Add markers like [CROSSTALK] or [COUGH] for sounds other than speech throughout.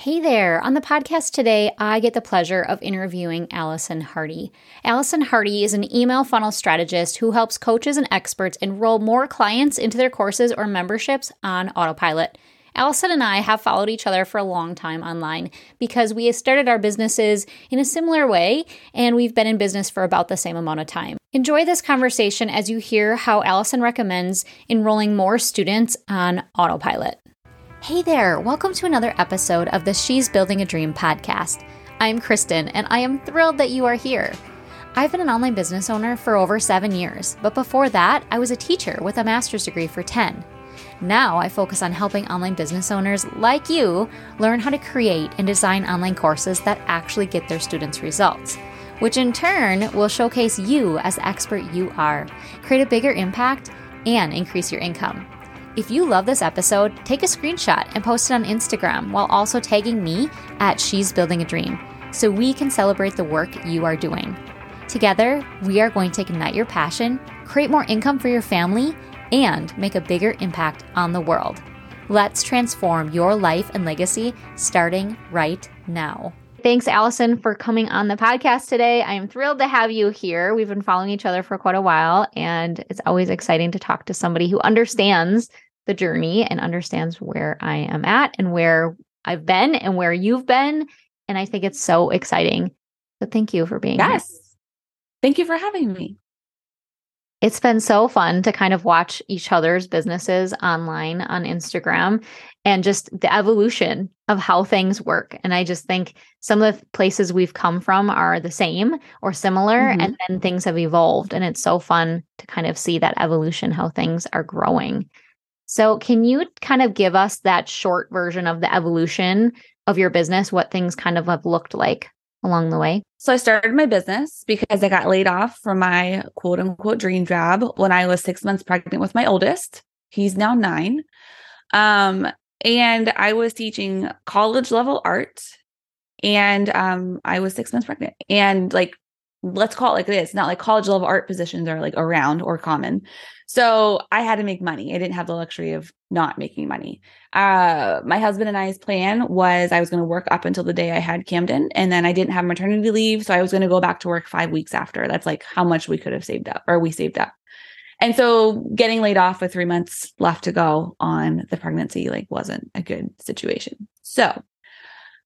Hey there. On the podcast today, I get the pleasure of interviewing Allison Hardy. Allison Hardy is an email funnel strategist who helps coaches and experts enroll more clients into their courses or memberships on autopilot. Allison and I have followed each other for a long time online because we started our businesses in a similar way and we've been in business for about the same amount of time. Enjoy this conversation as you hear how Allison recommends enrolling more students on autopilot. Hey there, welcome to another episode of the She's Building a Dream podcast. I'm Kristen, and I am thrilled that you are here. I've been an online business owner for over seven years, but before that, I was a teacher with a master's degree for 10. Now I focus on helping online business owners like you learn how to create and design online courses that actually get their students results, which in turn will showcase you as the expert you are, create a bigger impact, and increase your income. If you love this episode, take a screenshot and post it on Instagram while also tagging me at She's Building a Dream so we can celebrate the work you are doing. Together, we are going to ignite your passion, create more income for your family, and make a bigger impact on the world. Let's transform your life and legacy starting right now. Thanks, Allison, for coming on the podcast today. I am thrilled to have you here. We've been following each other for quite a while, and it's always exciting to talk to somebody who understands the journey and understands where I am at and where I've been and where you've been. And I think it's so exciting. So thank you for being here. yes. Here. Thank you for having me. It's been so fun to kind of watch each other's businesses online on Instagram and just the evolution of how things work. And I just think some of the places we've come from are the same or similar, mm-hmm. and then things have evolved. And it's so fun to kind of see that evolution, how things are growing. So, can you kind of give us that short version of the evolution of your business, what things kind of have looked like along the way? So, I started my business because I got laid off from my quote unquote dream job when I was six months pregnant with my oldest. He's now nine. Um, and I was teaching college level art and um, I was six months pregnant. And like, let's call it like this, not like college level art positions are like around or common. So I had to make money. I didn't have the luxury of not making money. Uh, my husband and I's plan was I was going to work up until the day I had Camden, and then I didn't have maternity leave, so I was going to go back to work five weeks after. That's like how much we could have saved up, or we saved up. And so getting laid off with three months left to go on the pregnancy like wasn't a good situation. So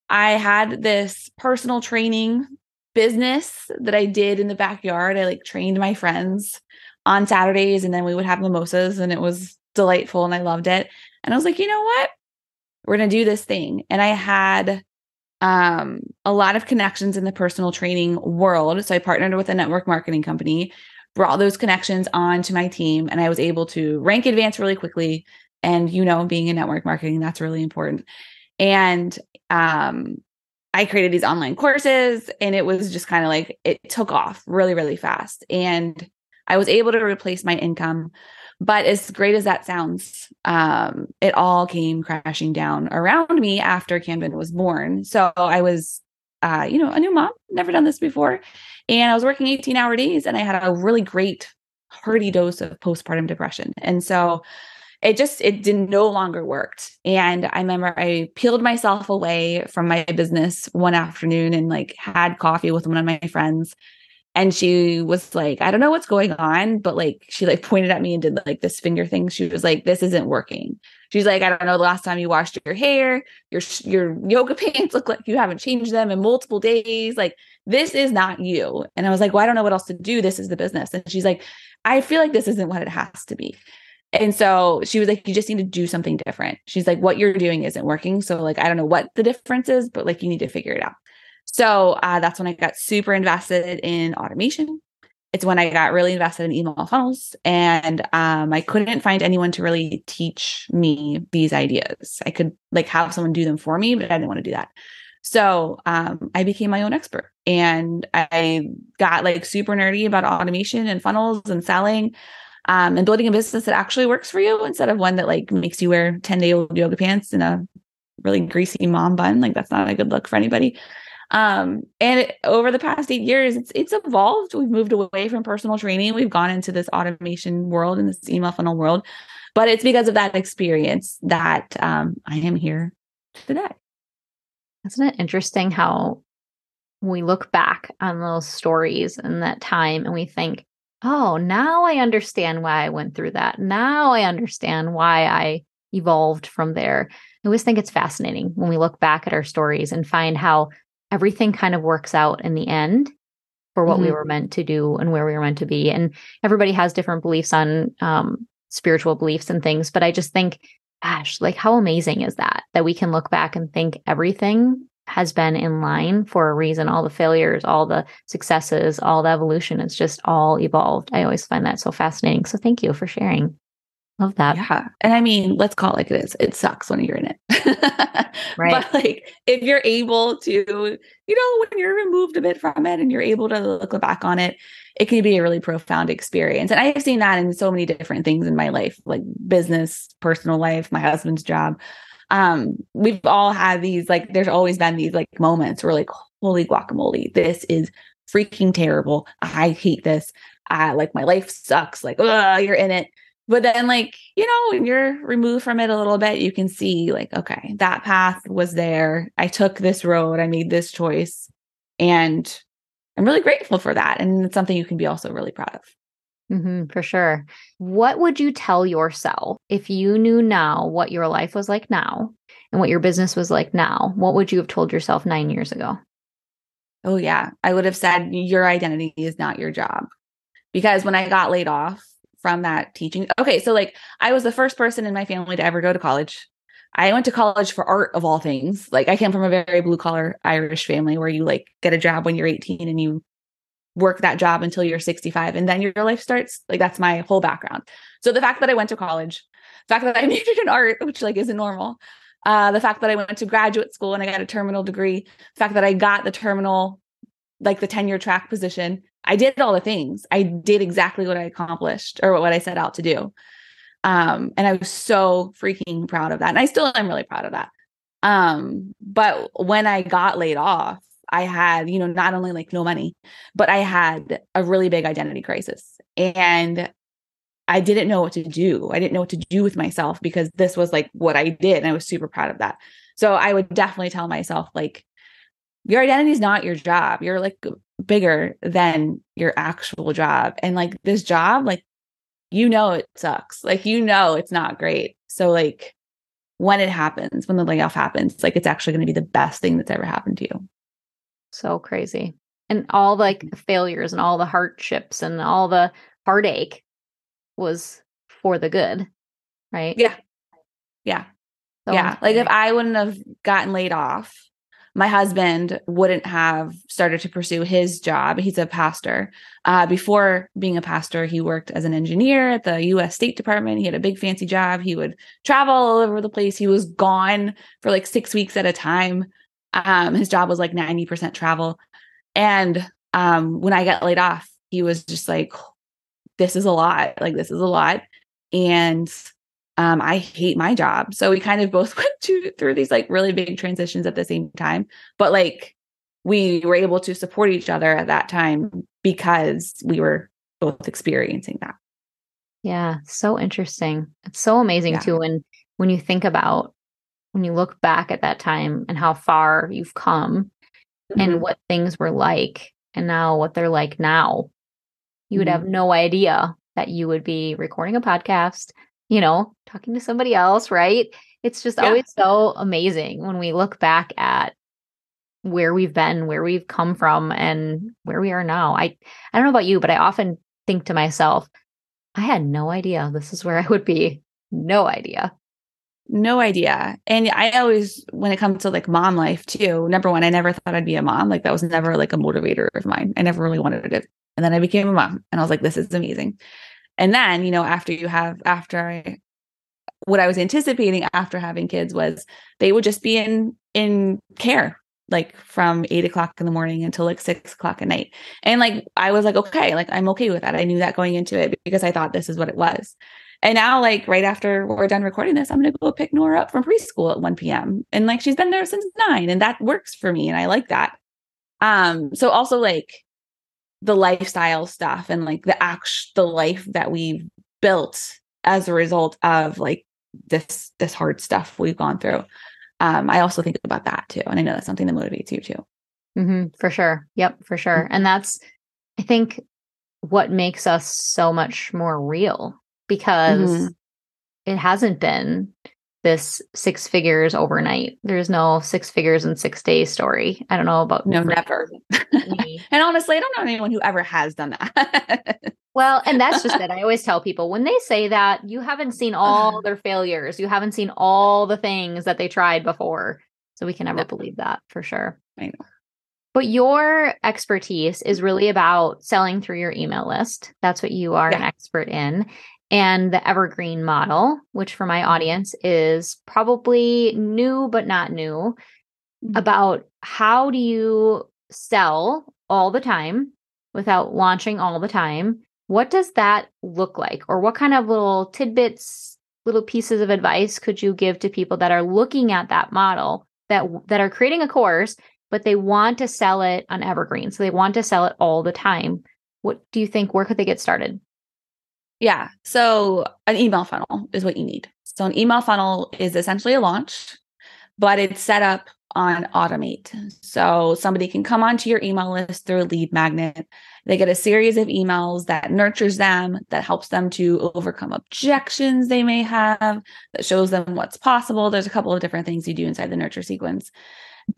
I had this personal training business that I did in the backyard. I like trained my friends on Saturdays and then we would have mimosas and it was delightful and I loved it. And I was like, you know what? We're going to do this thing. And I had um, a lot of connections in the personal training world. So I partnered with a network marketing company brought those connections on to my team and I was able to rank advance really quickly. And you know, being in network marketing, that's really important. And um, I created these online courses and it was just kind of like it took off really, really fast. And I was able to replace my income. But as great as that sounds, um, it all came crashing down around me after Camden was born. So I was, uh, you know, a new mom, never done this before. And I was working 18 hour days and I had a really great hearty dose of postpartum depression. And so it just it didn't no longer worked. And I remember I peeled myself away from my business one afternoon and like had coffee with one of my friends. And she was like i don't know what's going on but like she like pointed at me and did like this finger thing. She was like this isn't working. She's like i don't know the last time you washed your hair your your yoga [LAUGHS] pants look like you haven't changed them in multiple days. Like this is not you. And i was like well i don't know what else to do. This is the business. And she's like i feel like this isn't what it has to be and so she was like you just need to do something different she's like what you're doing isn't working so like i don't know what the difference is but like you need to figure it out so uh, that's when I got super invested in automation. It's when I got really invested in email funnels, and um, I couldn't find anyone to really teach me these ideas. I could like have someone do them for me, but I didn't want to do that. So um, I became my own expert, and I got like super nerdy about automation and funnels and selling. Um, and building a business that actually works for you instead of one that like makes you wear 10 day old yoga pants and a really greasy mom bun. Like that's not a good look for anybody. Um, and it, over the past eight years, it's it's evolved. We've moved away from personal training. We've gone into this automation world and this email funnel world. But it's because of that experience that um, I am here today. Isn't it interesting how we look back on those stories and that time and we think, oh, now I understand why I went through that. Now I understand why I evolved from there. I always think it's fascinating when we look back at our stories and find how everything kind of works out in the end for what mm-hmm. we were meant to do and where we were meant to be. And everybody has different beliefs on um, spiritual beliefs and things. But I just think, gosh, like how amazing is that? That we can look back and think everything has been in line for a reason. All the failures, all the successes, all the evolution, it's just all evolved. I always find that so fascinating. So thank you for sharing. Love that. Yeah. And I mean, let's call it like it is. It sucks when you're in it. [LAUGHS] right. But like if you're able to, you know, when you're removed a bit from it and you're able to look back on it, it can be a really profound experience. And I have seen that in so many different things in my life, like business, personal life, my husband's job. Um, we've all had these, like, there's always been these like moments where like, holy guacamole, this is freaking terrible. I hate this. I like my life sucks. Like, you're in it but then like you know when you're removed from it a little bit you can see like okay that path was there i took this road i made this choice and i'm really grateful for that and it's something you can be also really proud of mm-hmm, for sure what would you tell yourself if you knew now what your life was like now and what your business was like now what would you have told yourself nine years ago oh yeah i would have said your identity is not your job because when i got laid off from that teaching. Okay, so like I was the first person in my family to ever go to college. I went to college for art of all things. Like I came from a very blue collar Irish family where you like get a job when you're 18 and you work that job until you're 65 and then your life starts. Like that's my whole background. So the fact that I went to college, the fact that I [LAUGHS] majored in art, which like isn't normal, uh, the fact that I went to graduate school and I got a terminal degree, the fact that I got the terminal, like the tenure track position, I did all the things. I did exactly what I accomplished or what I set out to do. Um, and I was so freaking proud of that. And I still am really proud of that. Um, but when I got laid off, I had, you know, not only like no money, but I had a really big identity crisis. And I didn't know what to do. I didn't know what to do with myself because this was like what I did. And I was super proud of that. So I would definitely tell myself, like, your identity is not your job. You're like bigger than your actual job. And like this job, like, you know, it sucks. Like, you know, it's not great. So, like, when it happens, when the layoff happens, like, it's actually going to be the best thing that's ever happened to you. So crazy. And all like the failures and all the hardships and all the heartache was for the good, right? Yeah. Yeah. So yeah. Like, if I wouldn't have gotten laid off, my husband wouldn't have started to pursue his job. He's a pastor. Uh, before being a pastor, he worked as an engineer at the US State Department. He had a big fancy job. He would travel all over the place. He was gone for like six weeks at a time. Um, his job was like 90% travel. And um, when I got laid off, he was just like, this is a lot. Like, this is a lot. And um, I hate my job. So we kind of both [LAUGHS] went to, through these like really big transitions at the same time. But like we were able to support each other at that time because we were both experiencing that. Yeah, so interesting. It's so amazing yeah. too when when you think about when you look back at that time and how far you've come mm-hmm. and what things were like and now what they're like now. You would mm-hmm. have no idea that you would be recording a podcast you know, talking to somebody else, right? It's just yeah. always so amazing when we look back at where we've been, where we've come from and where we are now. I I don't know about you, but I often think to myself, I had no idea this is where I would be. No idea. No idea. And I always, when it comes to like mom life too, number one, I never thought I'd be a mom. Like that was never like a motivator of mine. I never really wanted it. And then I became a mom and I was like, this is amazing. And then, you know, after you have, after I, what I was anticipating after having kids was they would just be in, in care like from eight o'clock in the morning until like six o'clock at night. And like, I was like, okay, like I'm okay with that. I knew that going into it because I thought this is what it was. And now, like right after we're done recording this, I'm gonna go pick Nora up from preschool at 1 p.m. And like she's been there since nine, and that works for me. And I like that. Um, so also like the lifestyle stuff and like the act the life that we've built as a result of like this this hard stuff we've gone through um, I also think about that too. And I know that's something that motivates you too. Mm-hmm, for sure. Yep, for sure. And that's, I think, what makes us so much more real because mm-hmm. it hasn't been this six figures overnight. There's no six figures in six days story. I don't know about no, never. [LAUGHS] and honestly, I don't know anyone who ever has done that. [LAUGHS] well, and that's just it. I always tell people when they say that, you haven't seen all their failures. You haven't seen all the things that they tried before. So we can never no. believe that for sure. I know. But your expertise is really about selling through your email list. That's what you are yeah. an expert in and the evergreen model, which for my audience is probably new but not new, mm-hmm. about how do you sell all the time without launching all the time? What does that look like? Or what kind of little tidbits, little pieces of advice could you give to people that are looking at that model that that are creating a course but they want to sell it on evergreen. So they want to sell it all the time. What do you think where could they get started? Yeah. So an email funnel is what you need. So an email funnel is essentially a launch, but it's set up on automate. So somebody can come onto your email list through a lead magnet. They get a series of emails that nurtures them, that helps them to overcome objections they may have, that shows them what's possible. There's a couple of different things you do inside the nurture sequence.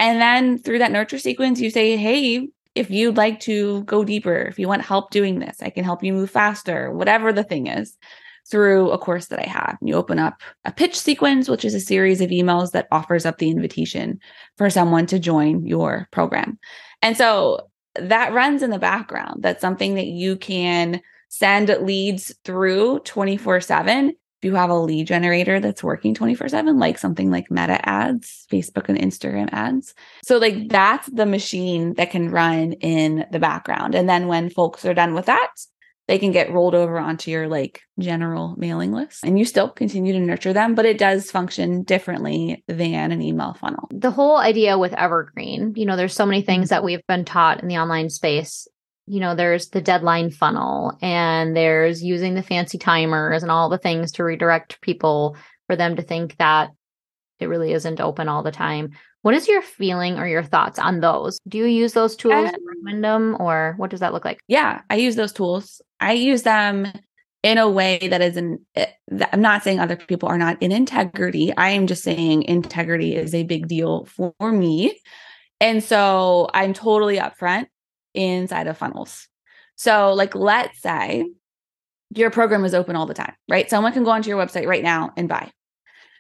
And then through that nurture sequence, you say, Hey, if you'd like to go deeper, if you want help doing this, I can help you move faster, whatever the thing is, through a course that I have. You open up a pitch sequence, which is a series of emails that offers up the invitation for someone to join your program. And so that runs in the background. That's something that you can send leads through 24 7 you have a lead generator that's working 24 7, like something like meta ads, Facebook and Instagram ads. So, like, that's the machine that can run in the background. And then when folks are done with that, they can get rolled over onto your like general mailing list and you still continue to nurture them, but it does function differently than an email funnel. The whole idea with Evergreen, you know, there's so many things mm-hmm. that we've been taught in the online space you know, there's the deadline funnel and there's using the fancy timers and all the things to redirect people for them to think that it really isn't open all the time. What is your feeling or your thoughts on those? Do you use those tools, um, recommend them, or what does that look like? Yeah, I use those tools. I use them in a way that is in eh, i'm not saying other people are not in integrity i am just saying integrity is a big deal for me and so i'm totally upfront inside of funnels. So, like, let's say your program is open all the time, right? Someone can go onto your website right now and buy.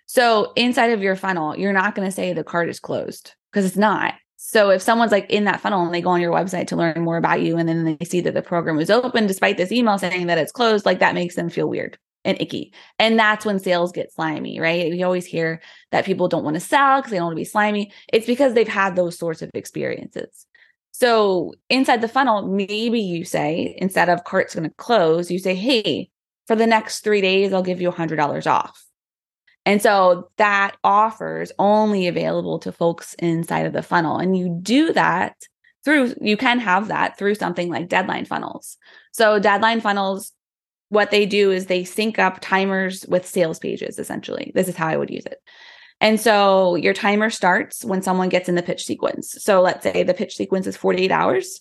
So, inside of your funnel, you're not going to say the cart is closed because it's not. So, if someone's like in that funnel and they go on your website to learn more about you and then they see that the program is open despite this email saying that it's closed, like that makes them feel weird and icky. And that's when sales get slimy, right? We always hear that people don't want to sell because they don't want to be slimy. It's because they've had those sorts of experiences. So inside the funnel, maybe you say, instead of cart's going to close, you say, hey, for the next three days, I'll give you $100 off. And so that offer is only available to folks inside of the funnel. And you do that through, you can have that through something like deadline funnels. So deadline funnels, what they do is they sync up timers with sales pages, essentially. This is how I would use it. And so your timer starts when someone gets in the pitch sequence. So let's say the pitch sequence is 48 hours.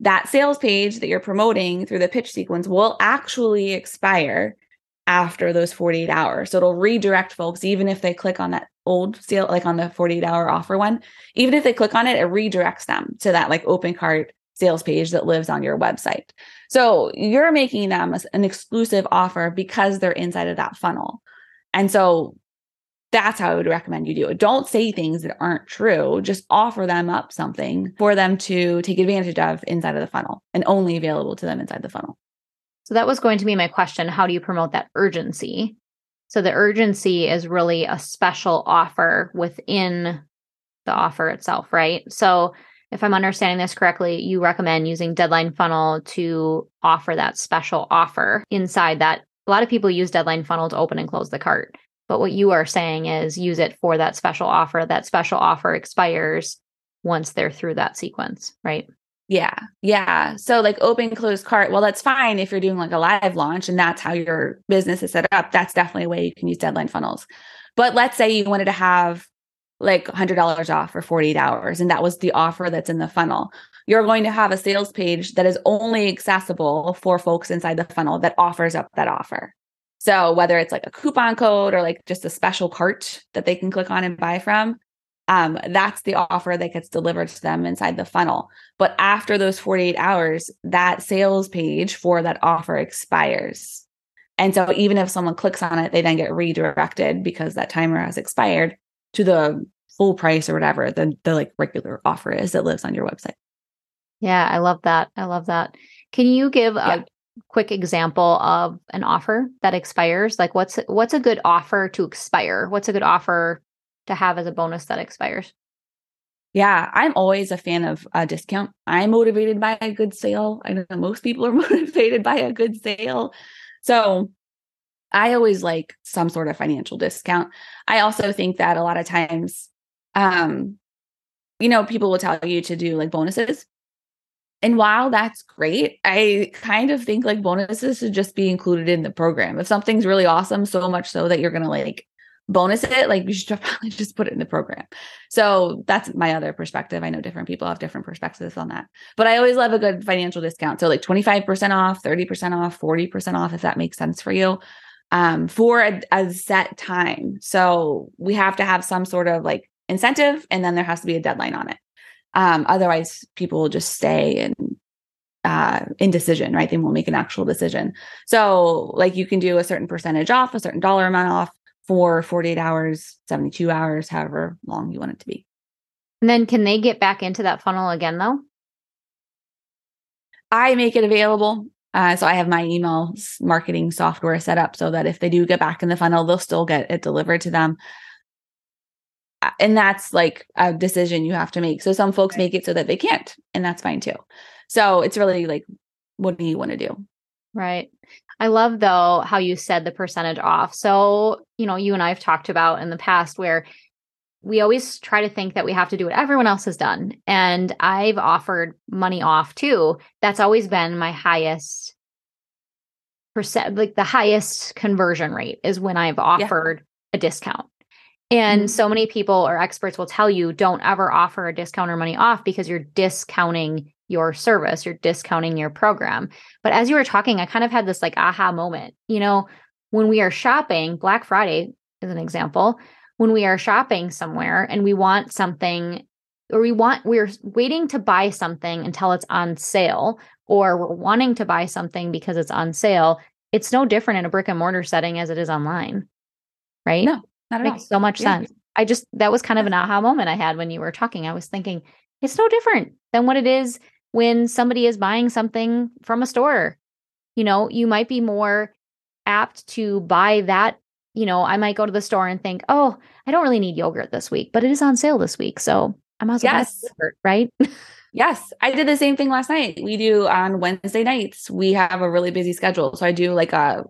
That sales page that you're promoting through the pitch sequence will actually expire after those 48 hours. So it'll redirect folks, even if they click on that old sale, like on the 48 hour offer one, even if they click on it, it redirects them to that like open cart sales page that lives on your website. So you're making them an exclusive offer because they're inside of that funnel. And so that's how I would recommend you do it. Don't say things that aren't true. Just offer them up something for them to take advantage of inside of the funnel and only available to them inside the funnel. So that was going to be my question. How do you promote that urgency? So the urgency is really a special offer within the offer itself, right? So if I'm understanding this correctly, you recommend using deadline funnel to offer that special offer inside that. A lot of people use deadline funnel to open and close the cart. But what you are saying is use it for that special offer. That special offer expires once they're through that sequence, right? Yeah. Yeah. So like open closed cart, well, that's fine if you're doing like a live launch and that's how your business is set up. That's definitely a way you can use deadline funnels. But let's say you wanted to have like $100 off for 48 hours. And that was the offer that's in the funnel. You're going to have a sales page that is only accessible for folks inside the funnel that offers up that offer. So whether it's like a coupon code or like just a special cart that they can click on and buy from, um, that's the offer that gets delivered to them inside the funnel. But after those 48 hours, that sales page for that offer expires. And so even if someone clicks on it, they then get redirected because that timer has expired to the full price or whatever the, the like regular offer is that lives on your website. Yeah, I love that. I love that. Can you give yeah. a quick example of an offer that expires? Like what's what's a good offer to expire? What's a good offer to have as a bonus that expires? Yeah, I'm always a fan of a discount. I'm motivated by a good sale. I know most people are [LAUGHS] motivated by a good sale. So I always like some sort of financial discount. I also think that a lot of times, um, you know, people will tell you to do like bonuses. And while that's great, I kind of think like bonuses should just be included in the program. If something's really awesome, so much so that you're going to like bonus it, like you should [LAUGHS] probably just put it in the program. So that's my other perspective. I know different people have different perspectives on that, but I always love a good financial discount. So like 25% off, 30% off, 40% off, if that makes sense for you um, for a, a set time. So we have to have some sort of like incentive, and then there has to be a deadline on it. Um, otherwise, people will just stay in uh, indecision, right? They won't make an actual decision. So, like, you can do a certain percentage off, a certain dollar amount off for 48 hours, 72 hours, however long you want it to be. And then, can they get back into that funnel again, though? I make it available uh, so I have my email marketing software set up so that if they do get back in the funnel, they'll still get it delivered to them. And that's like a decision you have to make. So some folks make it so that they can't, and that's fine too. So it's really like, what do you want to do? Right. I love though how you said the percentage off. So, you know, you and I have talked about in the past where we always try to think that we have to do what everyone else has done. And I've offered money off too. That's always been my highest percent, like the highest conversion rate is when I've offered yeah. a discount. And mm-hmm. so many people or experts will tell you don't ever offer a discount or money off because you're discounting your service, you're discounting your program. But as you were talking, I kind of had this like aha moment. You know, when we are shopping, Black Friday is an example when we are shopping somewhere and we want something or we want we're waiting to buy something until it's on sale or we're wanting to buy something because it's on sale it's no different in a brick and mortar setting as it is online right no not makes all. so much yeah. sense i just that was kind of an aha moment i had when you were talking i was thinking it's no different than what it is when somebody is buying something from a store you know you might be more apt to buy that you know, I might go to the store and think, oh, I don't really need yogurt this week, but it is on sale this week. So I might as well yes. yogurt, right? yes. I did the same thing last night. We do on Wednesday nights, we have a really busy schedule. So I do like a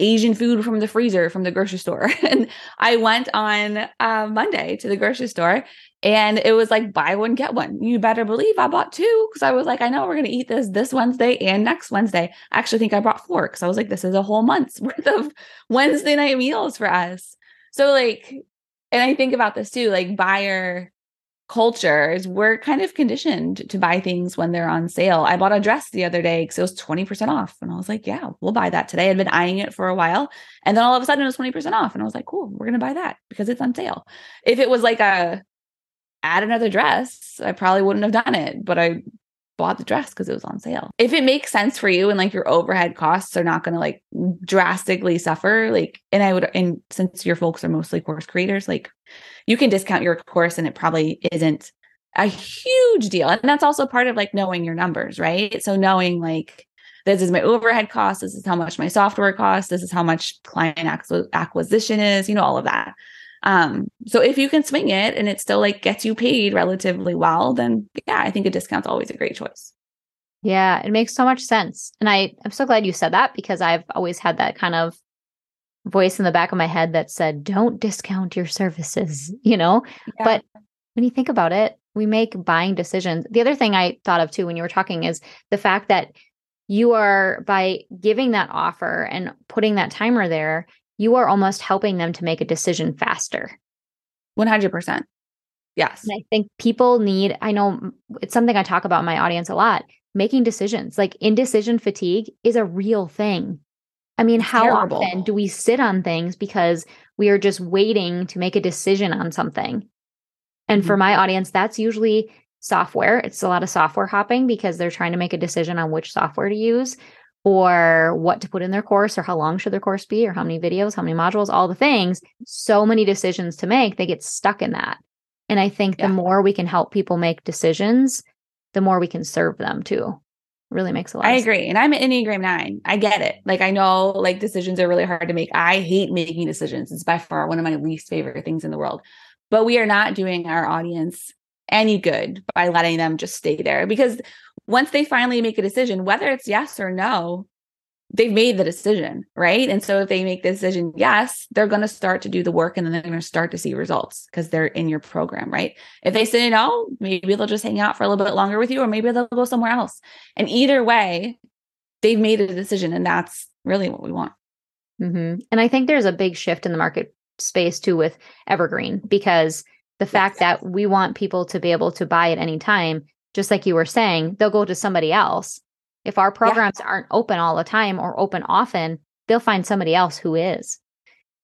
Asian food from the freezer from the grocery store. [LAUGHS] and I went on uh, Monday to the grocery store and it was like buy one, get one. You better believe I bought two because I was like, I know we're going to eat this this Wednesday and next Wednesday. I actually think I brought four because I was like, this is a whole month's [LAUGHS] worth of Wednesday night meals for us. So, like, and I think about this too, like buyer cultures, we're kind of conditioned to buy things when they're on sale. I bought a dress the other day because it was 20% off. And I was like, yeah, we'll buy that today. I'd been eyeing it for a while. And then all of a sudden it was 20% off. And I was like, cool, we're going to buy that because it's on sale. If it was like a add another dress, I probably wouldn't have done it. But I bought the dress because it was on sale. If it makes sense for you and like your overhead costs are not going to like drastically suffer, like, and I would, and since your folks are mostly course creators, like you can discount your course and it probably isn't a huge deal. And that's also part of like knowing your numbers, right? So knowing like, this is my overhead cost. This is how much my software costs. This is how much client acquisition is, you know, all of that. Um, so if you can swing it and it still like gets you paid relatively well, then yeah, I think a discount's always a great choice. Yeah, it makes so much sense. And I, I'm so glad you said that because I've always had that kind of voice in the back of my head that said, don't discount your services, [LAUGHS] you know? Yeah. But when you think about it, we make buying decisions. The other thing I thought of too when you were talking is the fact that you are by giving that offer and putting that timer there, you are almost helping them to make a decision faster. 100%. Yes. And I think people need, I know it's something I talk about in my audience a lot making decisions. Like indecision fatigue is a real thing. I mean, how terrible. often do we sit on things because we are just waiting to make a decision on something? And mm-hmm. for my audience, that's usually software. It's a lot of software hopping because they're trying to make a decision on which software to use or what to put in their course or how long should their course be or how many videos, how many modules, all the things. So many decisions to make, they get stuck in that. And I think yeah. the more we can help people make decisions, the more we can serve them too. It really makes a lot. I agree. And I'm an Enneagram 9. I get it. Like I know like decisions are really hard to make. I hate making decisions. It's by far one of my least favorite things in the world. But we are not doing our audience any good by letting them just stay there because once they finally make a decision, whether it's yes or no, they've made the decision, right? And so if they make the decision yes, they're going to start to do the work and then they're going to start to see results because they're in your program, right? If they say no, maybe they'll just hang out for a little bit longer with you or maybe they'll go somewhere else. And either way, they've made a decision and that's really what we want. Mm-hmm. And I think there's a big shift in the market space too with Evergreen because the fact yes. that we want people to be able to buy at any time, just like you were saying, they'll go to somebody else if our programs yeah. aren't open all the time or open often, they'll find somebody else who is.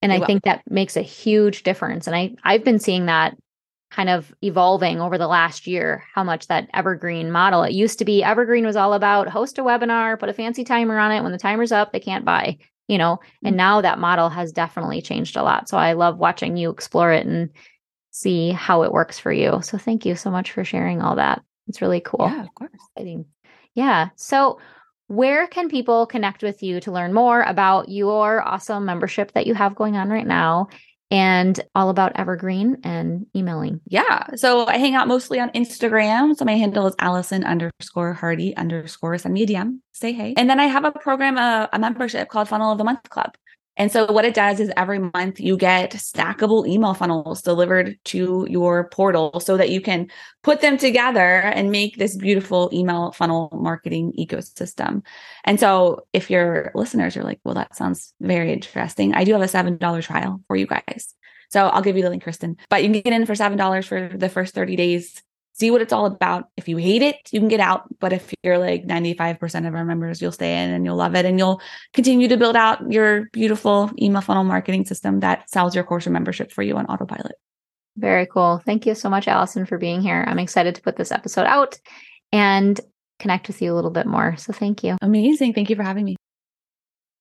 And they I will. think that makes a huge difference. And I I've been seeing that kind of evolving over the last year, how much that evergreen model. It used to be evergreen was all about host a webinar, put a fancy timer on it. When the timer's up, they can't buy, you know. Mm-hmm. And now that model has definitely changed a lot. So I love watching you explore it and see how it works for you. So thank you so much for sharing all that. It's really cool. Yeah, of course. Exciting. Yeah. So, where can people connect with you to learn more about your awesome membership that you have going on right now and all about Evergreen and emailing? Yeah. So I hang out mostly on Instagram. So my handle is Allison underscore Hardy underscore send me a DM. Say hey. And then I have a program, a, a membership called Funnel of the Month Club. And so what it does is every month you get stackable email funnels delivered to your portal so that you can put them together and make this beautiful email funnel marketing ecosystem. And so if your listeners are like, well, that sounds very interesting. I do have a $7 trial for you guys. So I'll give you the link, Kristen. But you can get in for $7 for the first 30 days see what it's all about. If you hate it, you can get out. But if you're like 95% of our members, you'll stay in and you'll love it and you'll continue to build out your beautiful email funnel marketing system that sells your course or membership for you on autopilot. Very cool. Thank you so much, Allison, for being here. I'm excited to put this episode out and connect with you a little bit more. So thank you. Amazing. Thank you for having me.